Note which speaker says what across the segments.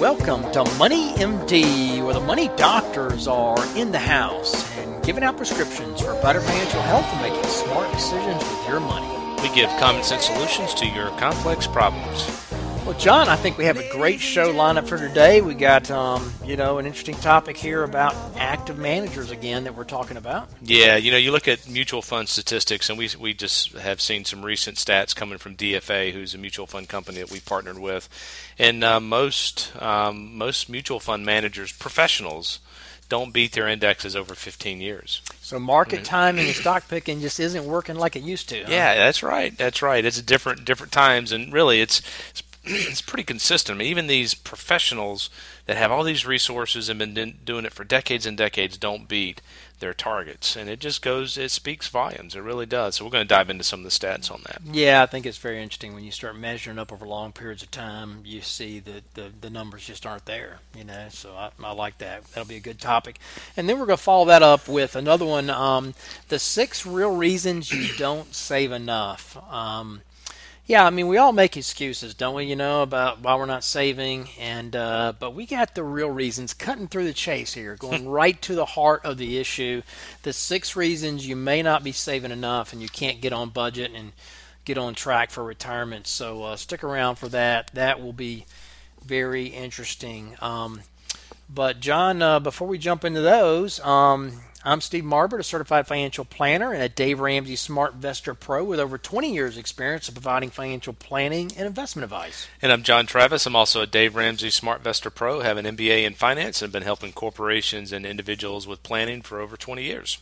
Speaker 1: Welcome to Money MD, where the money doctors are in the house and giving out prescriptions for better financial health and making smart decisions with your money.
Speaker 2: We give common sense solutions to your complex problems.
Speaker 1: Well, John, I think we have a great show lineup for today. We got, um, you know, an interesting topic here about active managers again that we're talking about.
Speaker 2: Yeah, you know, you look at mutual fund statistics, and we we just have seen some recent stats coming from DFA, who's a mutual fund company that we partnered with, and uh, most um, most mutual fund managers, professionals, don't beat their indexes over 15 years.
Speaker 1: So market timing and stock picking just isn't working like it used to. huh?
Speaker 2: Yeah, that's right. That's right. It's different different times, and really, it's it's, it's pretty consistent. I mean, even these professionals that have all these resources and been doing it for decades and decades don't beat their targets, and it just goes. It speaks volumes. It really does. So we're going to dive into some of the stats on that.
Speaker 1: Yeah, I think it's very interesting when you start measuring up over long periods of time. You see that the the numbers just aren't there. You know, so I, I like that. That'll be a good topic. And then we're going to follow that up with another one: um, the six real reasons you don't save enough. Um, yeah, I mean, we all make excuses, don't we? You know about why we're not saving, and uh, but we got the real reasons. Cutting through the chase here, going right to the heart of the issue. The six reasons you may not be saving enough, and you can't get on budget and get on track for retirement. So uh, stick around for that. That will be very interesting. Um, but John, uh, before we jump into those, um, I'm Steve Marbert, a certified financial planner and a Dave Ramsey SmartVestor Pro with over 20 years' experience of providing financial planning and investment advice.
Speaker 2: And I'm John Travis. I'm also a Dave Ramsey SmartVestor Pro. Have an MBA in finance and have been helping corporations and individuals with planning for over 20 years.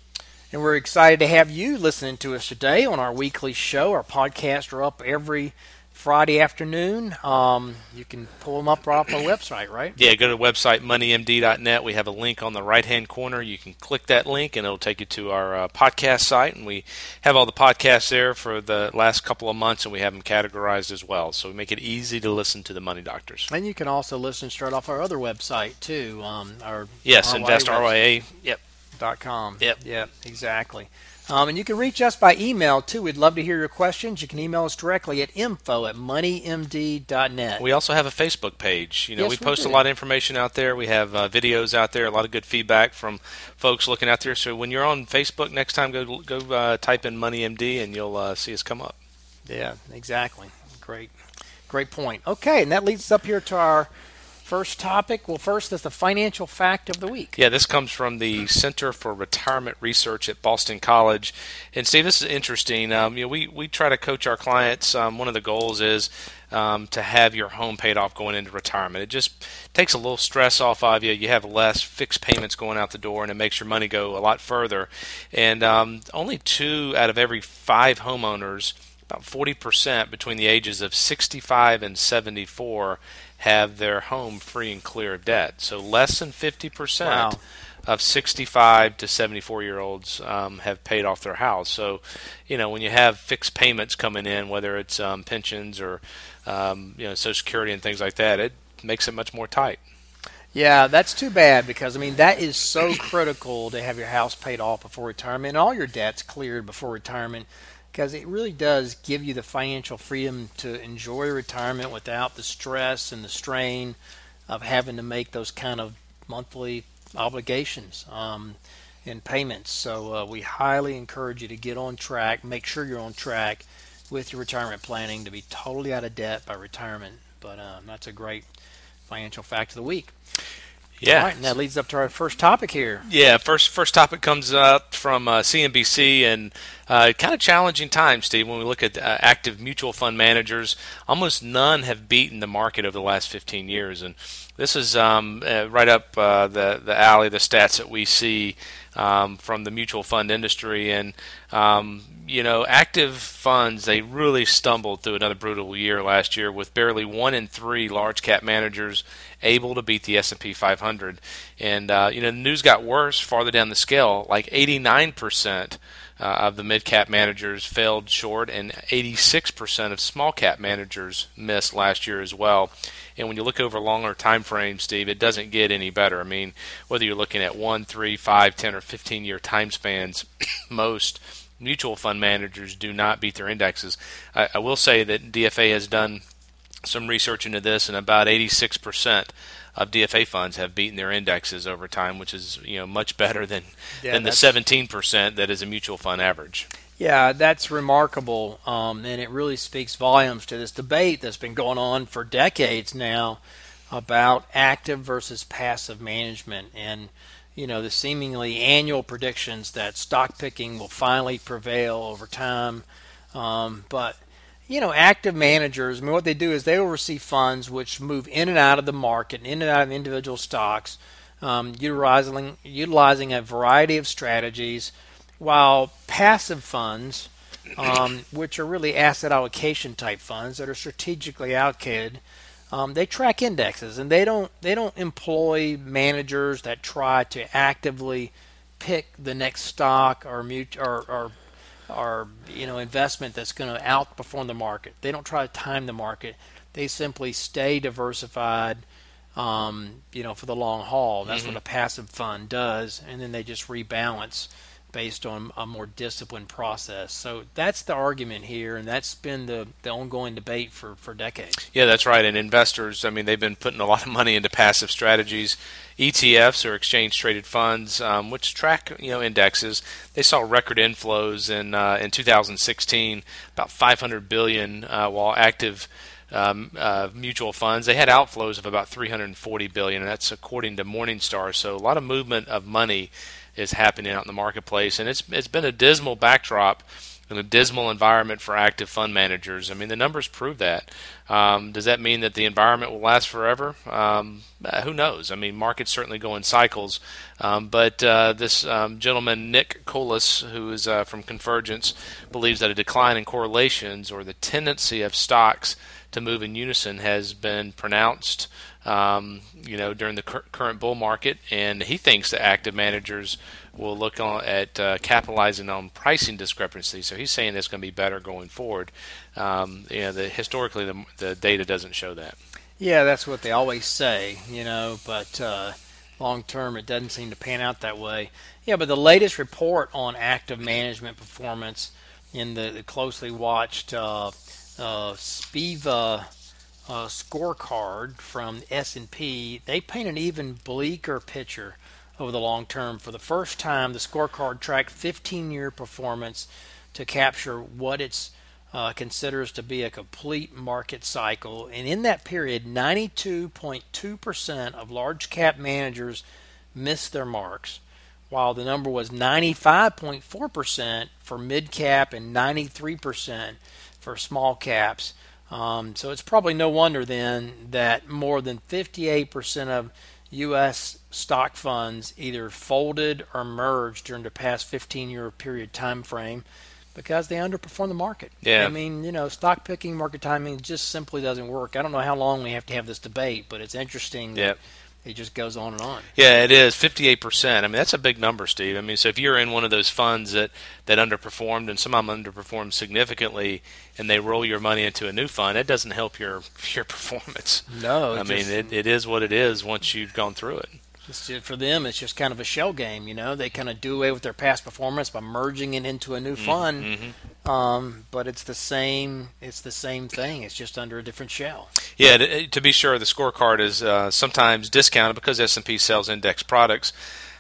Speaker 1: And we're excited to have you listening to us today on our weekly show. Our podcasts are up every Friday afternoon. Um, you can pull them up right off our website, right?
Speaker 2: Yeah, go to the website moneymd.net. We have a link on the right hand corner. You can click that link and it'll take you to our uh, podcast site. And we have all the podcasts there for the last couple of months and we have them categorized as well. So we make it easy to listen to the Money Doctors.
Speaker 1: And you can also listen straight off our other website too. Um, our
Speaker 2: Yes,
Speaker 1: RYA
Speaker 2: Invest Yep.
Speaker 1: dot com.
Speaker 2: Yep.
Speaker 1: Yep. Exactly. Um, and you can reach us by email too. We'd love to hear your questions. You can email us directly at info at moneymd.net.
Speaker 2: We also have a Facebook page. You know,
Speaker 1: Yes,
Speaker 2: we
Speaker 1: we
Speaker 2: post
Speaker 1: do.
Speaker 2: a lot of information out there. We have uh, videos out there, a lot of good feedback from folks looking out there. So when you're on Facebook next time, go go uh, type in moneymd and you'll uh, see us come up.
Speaker 1: yeah, exactly. Great, great point. Okay, and that leads us up here to our first topic. Well, first is the financial fact of the week.
Speaker 2: Yeah, this comes from the Center for Retirement Research at Boston College. And Steve, this is interesting. Um, you know, we, we try to coach our clients. Um, one of the goals is um, to have your home paid off going into retirement. It just takes a little stress off of you. You have less fixed payments going out the door, and it makes your money go a lot further. And um, only two out of every five homeowners, about 40% between the ages of 65 and 74, have their home free and clear of debt. So less than 50%
Speaker 1: Wow.
Speaker 2: of 65 to 74 year olds um, have paid off their house. So, you know, when you have fixed payments coming in, whether it's um, pensions or um, you know Social Security and things like that, it makes it much more tight.
Speaker 1: Yeah, that's too bad because I mean that is so critical to have your house paid off before retirement and all your debts cleared before retirement because it really does give you the financial freedom to enjoy retirement without the stress and the strain of having to make those kind of monthly obligations um, and payments. So uh, we highly encourage you to get on track, make sure you're on track with your retirement planning to be totally out of debt by retirement. But um, that's a great financial fact of the week.
Speaker 2: Yeah.
Speaker 1: All right, and that leads up to our first topic here.
Speaker 2: Yeah, first first topic comes up from uh, CNBC and uh, kind of challenging times, Steve. When we look at uh, active mutual fund managers, almost none have beaten the market over the last 15 years, and this is um, uh, right up uh, the the alley, the stats that we see um, from the mutual fund industry, and um, you know, active funds they really stumbled through another brutal year last year with barely one in three large cap managers able to beat the S&P 500. And uh, you know, the news got worse farther down the scale. Like 89% uh, of the mid cap managers failed short, and 86% of small cap managers missed last year as well. And when you look over longer time frames, Steve, it doesn't get any better. I mean, whether you're looking at one, three, five, ten, or 15 year time spans, most mutual fund managers do not beat their indexes. I, I will say that DFA has done some research into this, and about 86 percent of DFA funds have beaten their indexes over time, which is you know much better than yeah, than the 17 percent that is a mutual fund average.
Speaker 1: Yeah, that's remarkable, um, and it really speaks volumes to this debate that's been going on for decades now about active versus passive management, and you know the seemingly annual predictions that stock picking will finally prevail over time. Um, but you know, active managers, I mean, what they do is they oversee funds which move in and out of the market, in and out of individual stocks, um, utilizing utilizing a variety of strategies, while passive funds, um, which are really asset allocation type funds that are strategically allocated, um, they track indexes and they don't they don't employ managers that try to actively pick the next stock or mute or, or or you know investment that's going to outperform the market. They don't try to time the market. They simply stay diversified, um, you know, for the long haul. That's mm-hmm. what a passive fund does, and then they just rebalance based on a more disciplined process. So that's the argument here, and that's been the, the ongoing debate for, for decades.
Speaker 2: Yeah, that's right. And investors, I mean, they've been putting a lot of money into passive strategies. ETFs or exchange traded funds, um, which track you know indexes, they saw record inflows in uh, in 2016, about 500 billion, uh, while active um, uh, mutual funds they had outflows of about 340 billion, and that's according to Morningstar. So a lot of movement of money is happening out in the marketplace, and it's it's been a dismal backdrop and a dismal environment for active fund managers. I mean, the numbers prove that. Um, does that mean that the environment will last forever? Um, uh, who knows? I mean, markets certainly go in cycles. Um, but uh, this um, gentleman, Nick Colas, who is uh, from Convergex, believes that a decline in correlations or the tendency of stocks to move in unison has been pronounced um, you know, during the cur- current bull market, and he thinks that active managers will look on, at uh, capitalizing on pricing discrepancy. So he's saying it's going to be better going forward. Um, you know, the, historically the, the data doesn't show that.
Speaker 1: Yeah, that's what they always say, you know, but uh, long term it doesn't seem to pan out that way. Yeah, but the latest report on active management performance in the, the closely watched uh, uh, Spiva uh, scorecard from S&P, they paint an even bleaker picture over the long term. For the first time, the scorecard tracked 15-year performance to capture what it uh, considers to be a complete market cycle. And in that period, 92.2% of large cap managers missed their marks, while the number was 95.4% for mid cap and 93% for small caps. Um, so it's probably no wonder then that more than 58% of U.S. stock funds either folded or merged during the past 15 year period time frame because they underperform the market.
Speaker 2: Yeah.
Speaker 1: I mean, you know, stock picking, market timing just simply doesn't work. I don't know how long we have to have this debate, but it's interesting.
Speaker 2: Yep.
Speaker 1: That it just goes on and on.
Speaker 2: Yeah, it is fifty eight percent. I mean, that's a big number, Steve. I mean, so if you're in one of those funds that that underperformed and some of them underperformed significantly, and they roll your money into a new fund, it doesn't help your your performance.
Speaker 1: No,
Speaker 2: I mean, it, it is what it is once you've gone through it
Speaker 1: for them, it's just kind of a shell game. You know, they kind of do away with their past performance by merging it into a new mm-hmm. fund. Mm-hmm. Um, but it's the same. It's the same thing. It's just under a different shell.
Speaker 2: Yeah. To, to be sure, the scorecard is uh, sometimes discounted because S and P sells index products.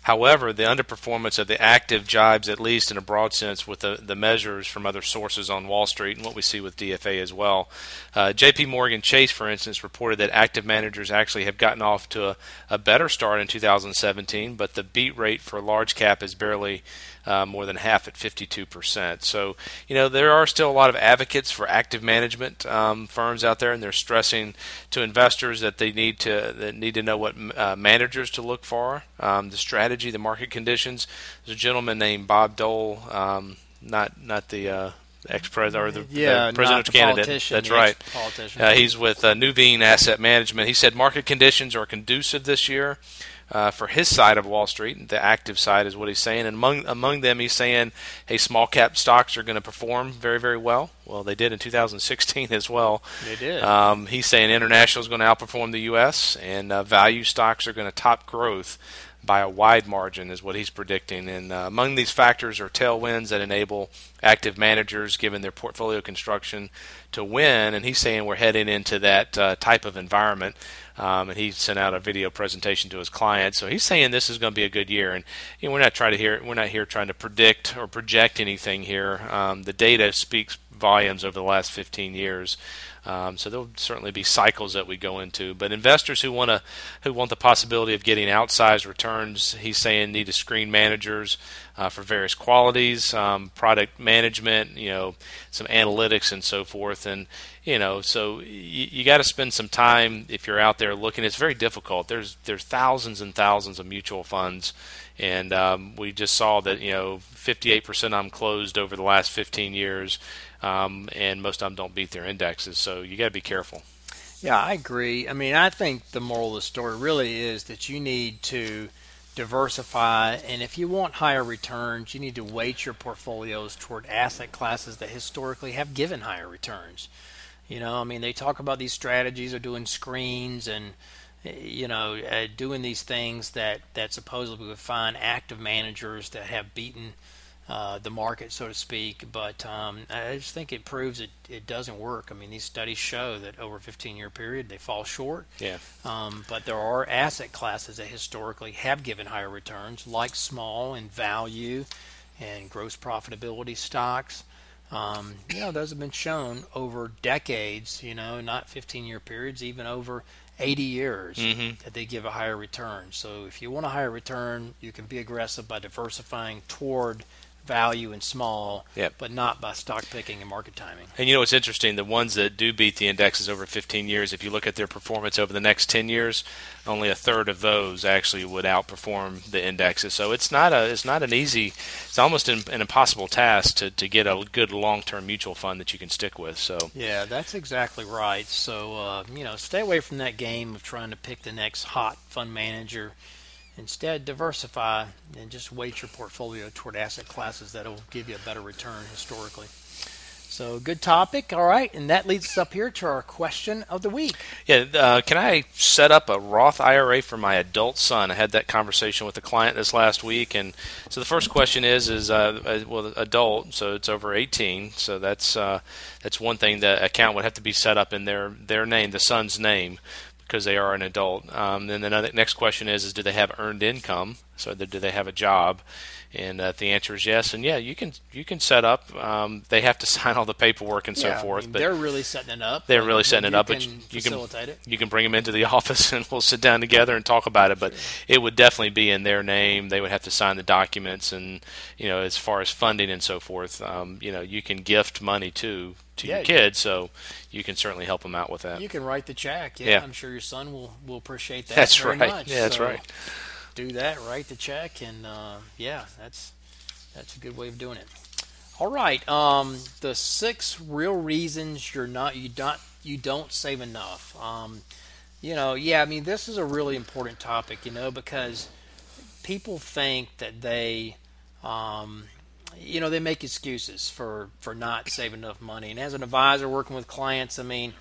Speaker 2: However, the underperformance of the active jibes, at least in a broad sense, with the, the measures from other sources on Wall Street and what we see with DFA as well. Uh, JP Morgan Chase, for instance, reported that active managers actually have gotten off to a, a better start in 2017, but the beat rate for large cap is barely uh, more than half at 52%. So, you know, there are still a lot of advocates for active management um, firms out there, and they're stressing to investors that they need to that need to know what uh, managers to look for, um, the strategy, the market conditions. There's a gentleman named Bob Doll, um, not not the uh, ex president or the,
Speaker 1: yeah,
Speaker 2: the presidential candidate. That's right. Uh, he's with uh, Nuveen Asset Management. He said market conditions are conducive this year uh, for his side of Wall Street. The active side is what he's saying, and among among them, he's saying, "Hey, small cap stocks are going to perform very very well." Well, they did in 2016 as well.
Speaker 1: They did.
Speaker 2: Um, he's saying international is going to outperform the U.S. and uh, value stocks are going to top growth by a wide margin, is what he's predicting. And uh, among these factors are tailwinds that enable active managers, given their portfolio construction, to win. And he's saying we're heading into that uh, type of environment. Um, and he sent out a video presentation to his clients. So he's saying this is going to be a good year. And you know, we're not trying to hear, we're not here trying to predict or project anything here. Um, the data speaks volumes over the last 15 years. Um, so there'll certainly be cycles that we go into. But investors who want to who want the possibility of getting outsized returns, he's saying need to screen managers uh, for various qualities, um, product management, you know, some analytics and so forth. And you know, so you, you got to spend some time if you're out there looking. It's very difficult. There's there's thousands and thousands of mutual funds. And um, we just saw that you know 58% of them closed over the last 15 years um, and most of them don't beat their indexes. So you got to be careful.
Speaker 1: Yeah, I agree. I mean, I think the moral of the story really is that you need to diversify, and if you want higher returns, you need to weight your portfolios toward asset classes that historically have given higher returns. You know, I mean, they talk about these strategies of doing screens and you know, uh, doing these things that that supposedly would find active managers that have beaten uh, the market, so to speak. But um, I just think it proves it, it doesn't work. I mean, these studies show that over a 15 year period they fall short.
Speaker 2: Yeah.
Speaker 1: Um, but there are asset classes that historically have given higher returns, like small and value and gross profitability stocks. Um, you know, those have been shown over decades, you know, not 15 year periods, even over 80 years
Speaker 2: mm-hmm.
Speaker 1: that they give a higher return. So if you want a higher return, you can be aggressive by diversifying toward value and small,
Speaker 2: yep.
Speaker 1: but not by stock picking and market timing.
Speaker 2: And you know what's interesting? The ones that do beat the indexes over 15 years, if you look at their performance over the next 10 years, only a third of those actually would outperform the indexes. So it's not a it's not an easy, it's almost an, an impossible task to, to get a good long term mutual fund that you can stick with. So
Speaker 1: yeah, that's exactly right. So uh, you know, stay away from that game of trying to pick the next hot fund manager Instead, diversify and just weight your portfolio toward asset classes that will give you a better return historically. So, good topic. All right, and that leads us up here to our question of the week.
Speaker 2: Yeah, uh, can I set up a Roth IRA for my adult son? I had that conversation with a client this last week, and so the first question is: is uh, uh well, adult, so it's over 18, so that's uh, that's one thing. The account would have to be set up in their their name, the son's name because they are an adult. Um, then the next question is: is do they have earned income? So do they have a job? And uh, the answer is yes. And yeah, you can you can set up. Um, they have to sign all the paperwork and
Speaker 1: yeah,
Speaker 2: so forth.
Speaker 1: I mean,
Speaker 2: but
Speaker 1: they're really setting it up.
Speaker 2: They're really setting it up.
Speaker 1: But
Speaker 2: you
Speaker 1: can facilitate it.
Speaker 2: you can bring them into the office and we'll sit down together and talk about it. But
Speaker 1: sure.
Speaker 2: it would definitely be in their name. They would have to sign the documents and you know as far as funding and so forth. Um, you know you can gift money to to
Speaker 1: yeah,
Speaker 2: your kids, so you can certainly help them out with that.
Speaker 1: You can write the check. Yeah,
Speaker 2: Yeah.
Speaker 1: I'm sure your son will will appreciate that.
Speaker 2: That's
Speaker 1: very
Speaker 2: right.
Speaker 1: Much.
Speaker 2: Yeah, that's
Speaker 1: So
Speaker 2: right.
Speaker 1: Do that. Write the check, and uh, yeah, that's that's a good way of doing it. All right. Um, the six real reasons you're not you don't you don't save enough. Um, you know, yeah. I mean, this is a really important topic. You know, because people think that they um, you know they make excuses for for not saving enough money and as an advisor working with clients i mean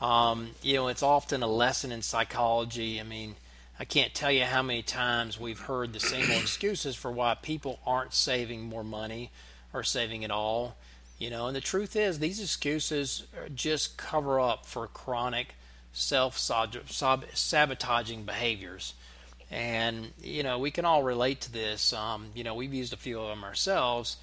Speaker 1: um, you know it's often a lesson in psychology i mean i can't tell you how many times we've heard the same old excuses for why people aren't saving more money or saving at all you know and the truth is these excuses just cover up for chronic self sabotaging behaviors and you know we can all relate to this. Um, you know we've used a few of them ourselves,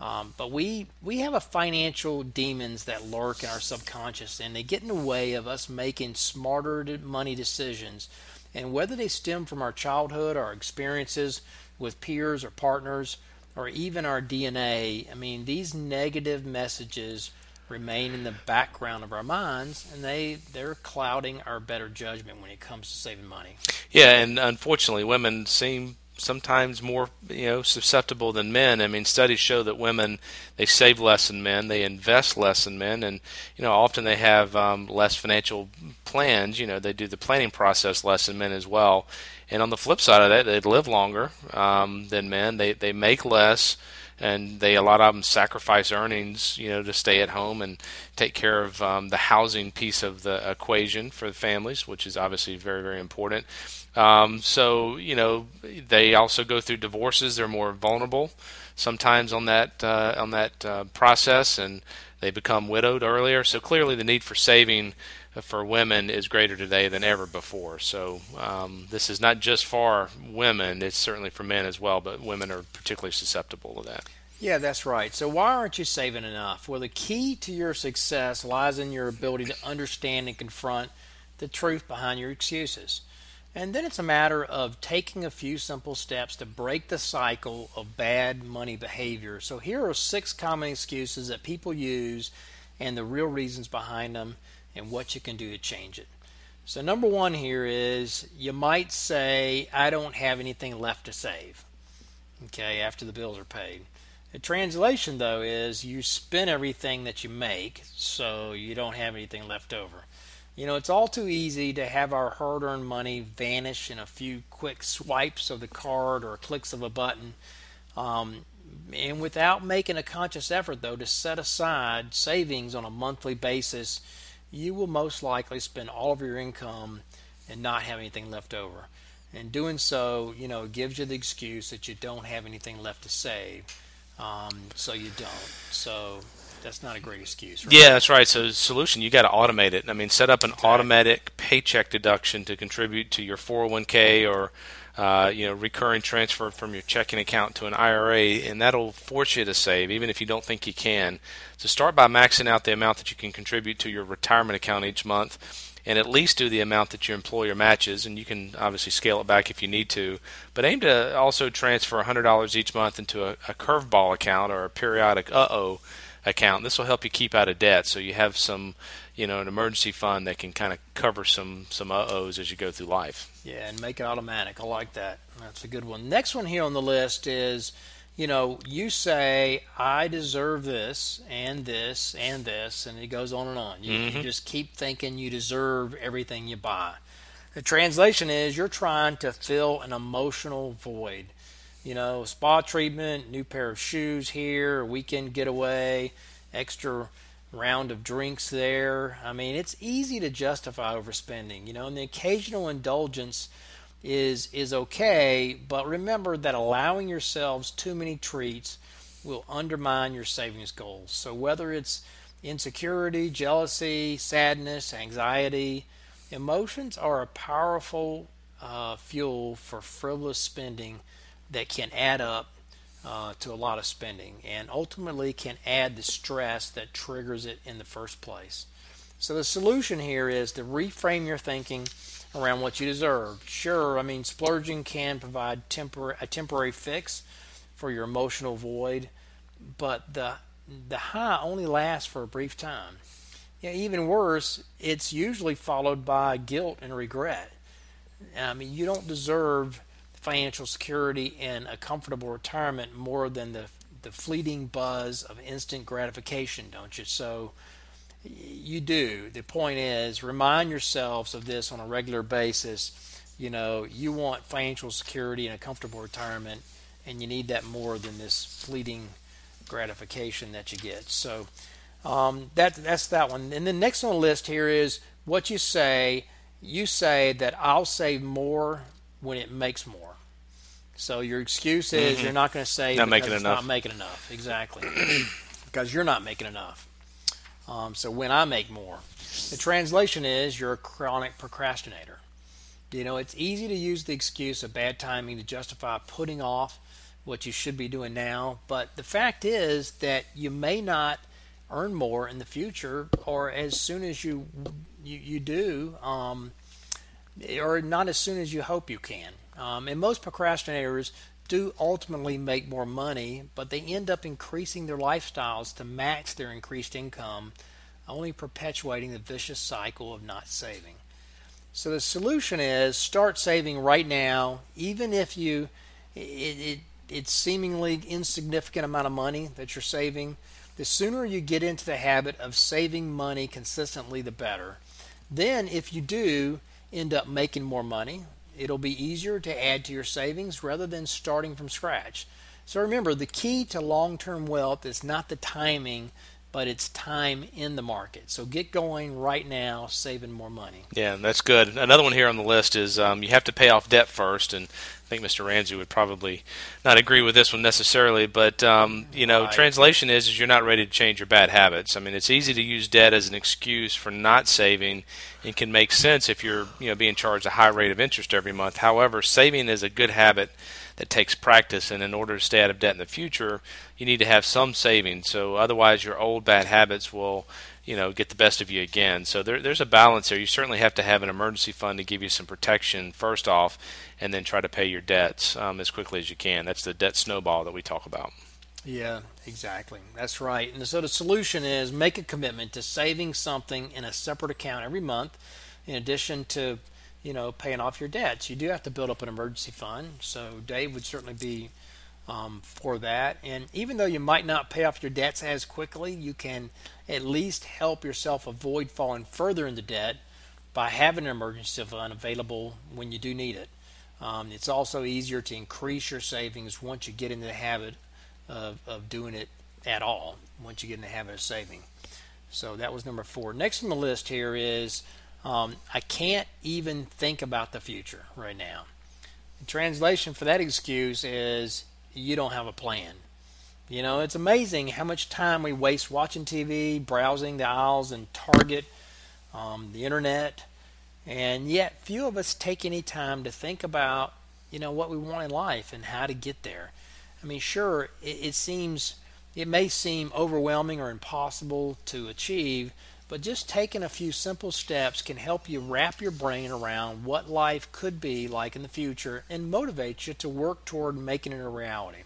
Speaker 1: um, but we we have a financial demons that lurk in our subconscious, and they get in the way of us making smarter money decisions. And whether they stem from our childhood, our experiences with peers or partners, or even our DNA, I mean these negative messages remain in the background of our minds and they they're clouding our better judgment when it comes to saving money.
Speaker 2: Yeah, and unfortunately, women seem sometimes more you know susceptible than men. I mean, studies show that women they save less than men, they invest less than men, and you know often they have um, less financial plans. You know, they do the planning process less than men as well. And on the flip side of that, they live longer um, than men. They they make less and they a lot of them sacrifice earnings, you know, to stay at home and take care of um, the housing piece of the equation for the families, which is obviously very very important. Um, so you know, they also go through divorces. They're more vulnerable sometimes on that uh, on that uh, process, and they become widowed earlier. So clearly, the need for saving for women is greater today than ever before. So um, this is not just for women; it's certainly for men as well. But women are particularly susceptible to that.
Speaker 1: Yeah, that's right. So why aren't you saving enough? Well, the key to your success lies in your ability to understand and confront the truth behind your excuses. And then it's a matter of taking a few simple steps to break the cycle of bad money behavior. So here are six common excuses that people use and the real reasons behind them and what you can do to change it. So, number one here is you might say, I don't have anything left to save, okay, after the bills are paid. The translation, though, is you spend everything that you make, so you don't have anything left over. You know, it's all too easy to have our hard earned money vanish in a few quick swipes of the card or clicks of a button. Um, and without making a conscious effort, though, to set aside savings on a monthly basis you will most likely spend all of your income and not have anything left over. And doing so, you know, gives you the excuse that you don't have anything left to save, um, so you don't. So that's not a great excuse.
Speaker 2: Right? Yeah, that's right. So solution, you got to automate it. I mean, set up an exactly. automatic paycheck deduction to contribute to your 401k or uh, you know, recurring transfer from your checking account to an IRA, and that'll force you to save, even if you don't think you can. So start by maxing out the amount that you can contribute to your retirement account each month, and at least do the amount that your employer matches, and you can obviously scale it back if you need to. But aim to also transfer $100 each month into a, a curveball account or a periodic uh-oh account. This will help you keep out of debt, so you have some you know an emergency fund that can kind of cover some some uh-ohs as you go through life.
Speaker 1: Yeah, and make it automatic. I like that. That's a good one. Next one here on the list is, you know, you say I deserve this and this and this, and it goes on and on. You, mm-hmm. you just keep thinking you deserve everything you buy. The translation is you're trying to fill an emotional void. You know, spa treatment, new pair of shoes here, weekend getaway, extra round of drinks there. I mean, it's easy to justify overspending, you know, and the occasional indulgence is is okay, but remember that allowing yourselves too many treats will undermine your savings goals. So whether it's insecurity, jealousy, sadness, anxiety, emotions are a powerful uh, fuel for frivolous spending that can add up uh, to a lot of spending and ultimately can add the stress that triggers it in the first place. So the solution here is to reframe your thinking around what you deserve. Sure, I mean splurging can provide tempor- a temporary fix for your emotional void, but the the high only lasts for a brief time. Yeah, even worse, it's usually followed by guilt and regret. I mean, you don't deserve financial security and a comfortable retirement more than the the fleeting buzz of instant gratification, don't you? So you do. The point is, remind yourselves of this on a regular basis. You know, you want financial security and a comfortable retirement, and you need that more than this fleeting gratification that you get. So um, that that's that one. And the next on the list here is what you say. You say that I'll save more when it makes more. So your excuse is mm-hmm. you're not going to say
Speaker 2: not making enough.
Speaker 1: Not making enough, exactly, because you're not making enough. Um, so when I make more, the translation is you're a chronic procrastinator. You know, it's easy to use the excuse of bad timing to justify putting off what you should be doing now, but the fact is that you may not earn more in the future, or as soon as you you, you do, um, or not as soon as you hope you can. Um, and most procrastinators do ultimately make more money, but they end up increasing their lifestyles to match their increased income, only perpetuating the vicious cycle of not saving. So the solution is start saving right now, even if you it, it it's seemingly insignificant amount of money that you're saving. The sooner you get into the habit of saving money consistently, the better. Then, if you do end up making more money, it'll be easier to add to your savings rather than starting from scratch. So remember, the key to long term wealth is not the timing, but it's time in the market. So get going right now, saving more money.
Speaker 2: Yeah, that's good. Another one here on the list is um, you have to pay off debt first, and think Mr. Ramsey would probably not agree with this one necessarily. But um, you know, right. translation is is you're not ready to change your bad habits. I mean, it's easy to use debt as an excuse for not saving, and can make sense if you're you know being charged a high rate of interest every month. However, saving is a good habit that takes practice. And in order to stay out of debt in the future, you need to have some savings. So otherwise, your old bad habits will, you know, get the best of you again. So there, there's a balance there. You certainly have to have an emergency fund to give you some protection first off, and then try to pay your debts um, as quickly as you can. That's the debt snowball that we talk about.
Speaker 1: Yeah, exactly. That's right. And so the solution is make a commitment to saving something in a separate account every month, in addition to you know, paying off your debts. You do have to build up an emergency fund. So Dave would certainly be um, for that. And even though you might not pay off your debts as quickly, you can at least help yourself avoid falling further into debt by having an emergency fund available when you do need it. Um, it's also easier to increase your savings once you get into the habit of, of doing it at all, once you get in the habit of saving. So that was number four. Next on the list here is um, I can't even think about the future right now. The translation for that excuse is you don't have a plan. You know, it's amazing how much time we waste watching TV, browsing the aisles in Target, um, the internet, and yet few of us take any time to think about, you know, what we want in life and how to get there. I mean, sure, it, it seems, it may seem overwhelming or impossible to achieve, but just taking a few simple steps can help you wrap your brain around what life could be like in the future and motivate you to work toward making it a reality.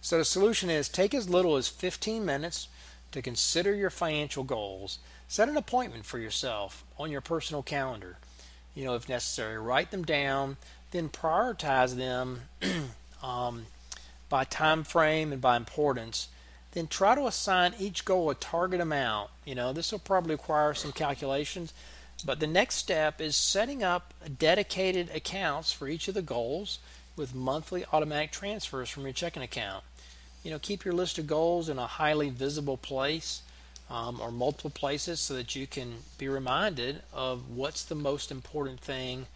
Speaker 1: So the solution is take as little as 15 minutes to consider your financial goals. Set an appointment for yourself on your personal calendar. You know, if necessary, write them down, then prioritize them um, by time frame and by importance then try to assign each goal a target amount. You know, this will probably require some calculations, but the next step is setting up dedicated accounts for each of the goals with monthly automatic transfers from your checking account. You know, keep your list of goals in a highly visible place um, or multiple places so that you can be reminded of what's the most important thing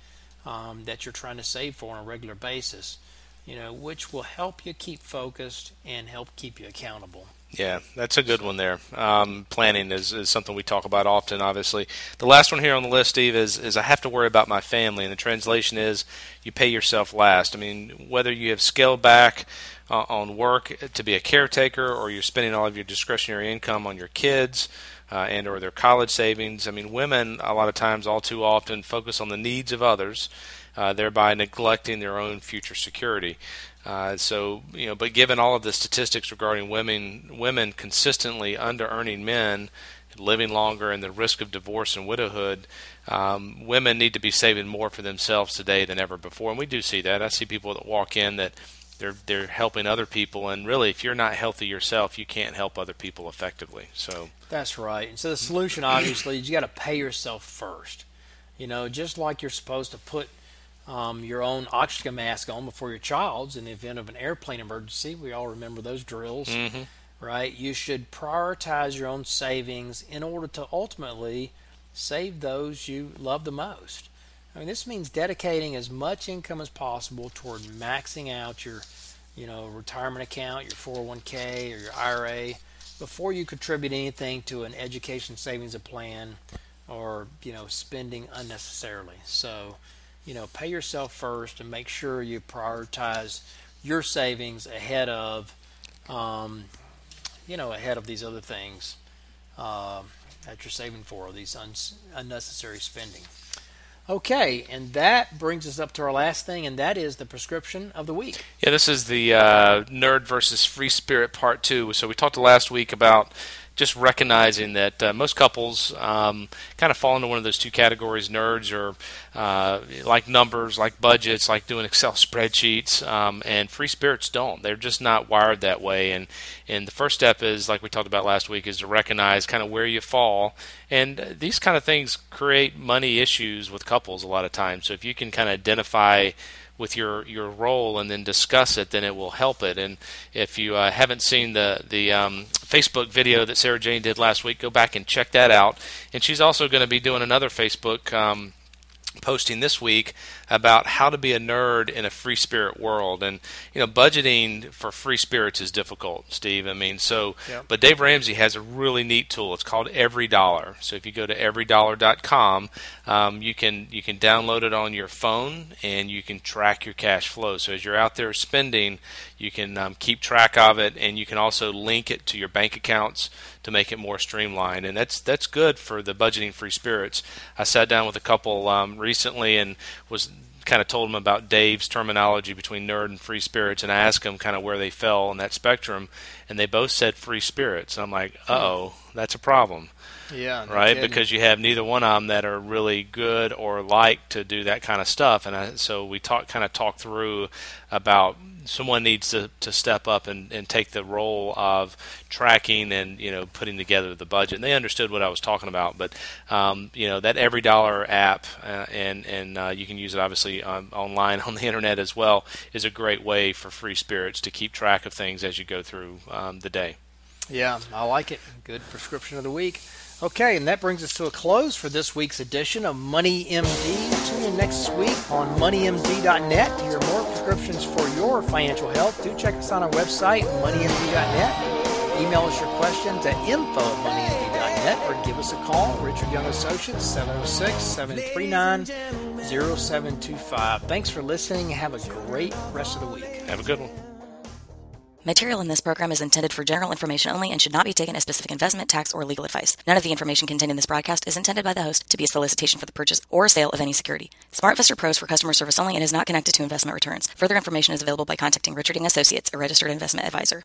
Speaker 1: um, that you're trying to save for on a regular basis you know, which will help you keep focused and help keep you accountable.
Speaker 2: Yeah, that's a good one there. Um, planning is, is something we talk about often, obviously. The last one here on the list, Steve, is, is I have to worry about my family. And the translation is you pay yourself last. I mean, whether you have scaled back uh, on work to be a caretaker or you're spending all of your discretionary income on your kids uh, and or their college savings. I mean, women, a lot of times, all too often, focus on the needs of others uh, thereby neglecting their own future security. Uh, so you know, but given all of the statistics regarding women, women consistently under earning men, living longer, and the risk of divorce and widowhood, um, women need to be saving more for themselves today than ever before. And we do see that. I see people that walk in that they're they're helping other people, and really, if you're not healthy yourself, you can't help other people effectively. So
Speaker 1: that's right. And so the solution, obviously, is you got to pay yourself first. You know, just like you're supposed to put um, your own oxygen mask on before your child's in the event of an airplane emergency. We all remember those drills, mm-hmm. right? You should prioritize your own savings in order to ultimately save those you love the most. I mean, this means dedicating as much income as possible toward maxing out your, you know, retirement account, your 401k or your IRA before you contribute anything to an education savings plan or, you know, spending unnecessarily. So, you know, pay yourself first and make sure you prioritize your savings ahead of, um, you know, ahead of these other things uh, that you're saving for, these un- unnecessary spending. Okay, and that brings us up to our last thing, and that is the prescription of the week.
Speaker 2: Yeah, this is the uh, nerd versus free spirit part two. So we talked last week about just recognizing that uh, most couples um, kind of fall into one of those two categories: nerds or uh, like numbers, like budgets, like doing Excel spreadsheets, um, and free spirits don't. They're just not wired that way. And and the first step is, like we talked about last week, is to recognize kind of where you fall. And these kind of things create money issues with couples a lot of times. So if you can kind of identify with your, your role and then discuss it, then it will help it. And if you uh, haven't seen the the um, Facebook video that Sarah Jane did last week, go back and check that out. And she's also going to be doing another Facebook. Um, posting this week about how to be a nerd in a free spirit world. And you know budgeting for free spirits is difficult steve. I mean so yep. but dave ramsey has a really neat tool. It's called EveryDollar. So if you go to everydollar.com um, you can you can download it on your phone and you can track your cash flow. So as you're out there spending you can um, keep track of it. And you can also link it to your bank accounts to make it more streamlined, and that's that's good for the budgeting free spirits. I sat down with a couple um, recently and was kind of told them about Dave's terminology between nerd and free spirits, and I asked them kind of where they fell on that spectrum, and they both said free spirits. And I'm like, oh, that's a problem.
Speaker 1: Yeah.
Speaker 2: No right, kidding. because you have neither one of them that are really good or like to do that kind of stuff, and I, so we talk kind of talk through about someone needs to, to step up and, and take the role of tracking and you know putting together the budget. And they understood what I was talking about. But um, you know that EveryDollar app uh, and and uh, you can use it obviously um, online on the internet as well is a great way for free spirits to keep track of things as you go through um, the day.
Speaker 1: Yeah, I like it. Good prescription of the week. Okay, and that brings us to a close for this week's edition of Money MD. Tune in next week on moneymd.net to hear more prescriptions for your financial health. Do check us on our website, moneymd.net. Email us your questions at info at moneymd.net or give us a call, Richard Young Associates, 706 739 0725. Thanks for listening. Have a great rest of the week.
Speaker 2: Have a good one.
Speaker 3: Material in this program is intended for general information only and should not be taken as specific investment, tax, or legal advice. None of the information contained in this broadcast is intended by the host to be a solicitation for the purchase or sale of any security. SmartVestor Pros for customer service only and is not connected to investment returns. Further information is available by contacting Richard Associates, a registered investment advisor.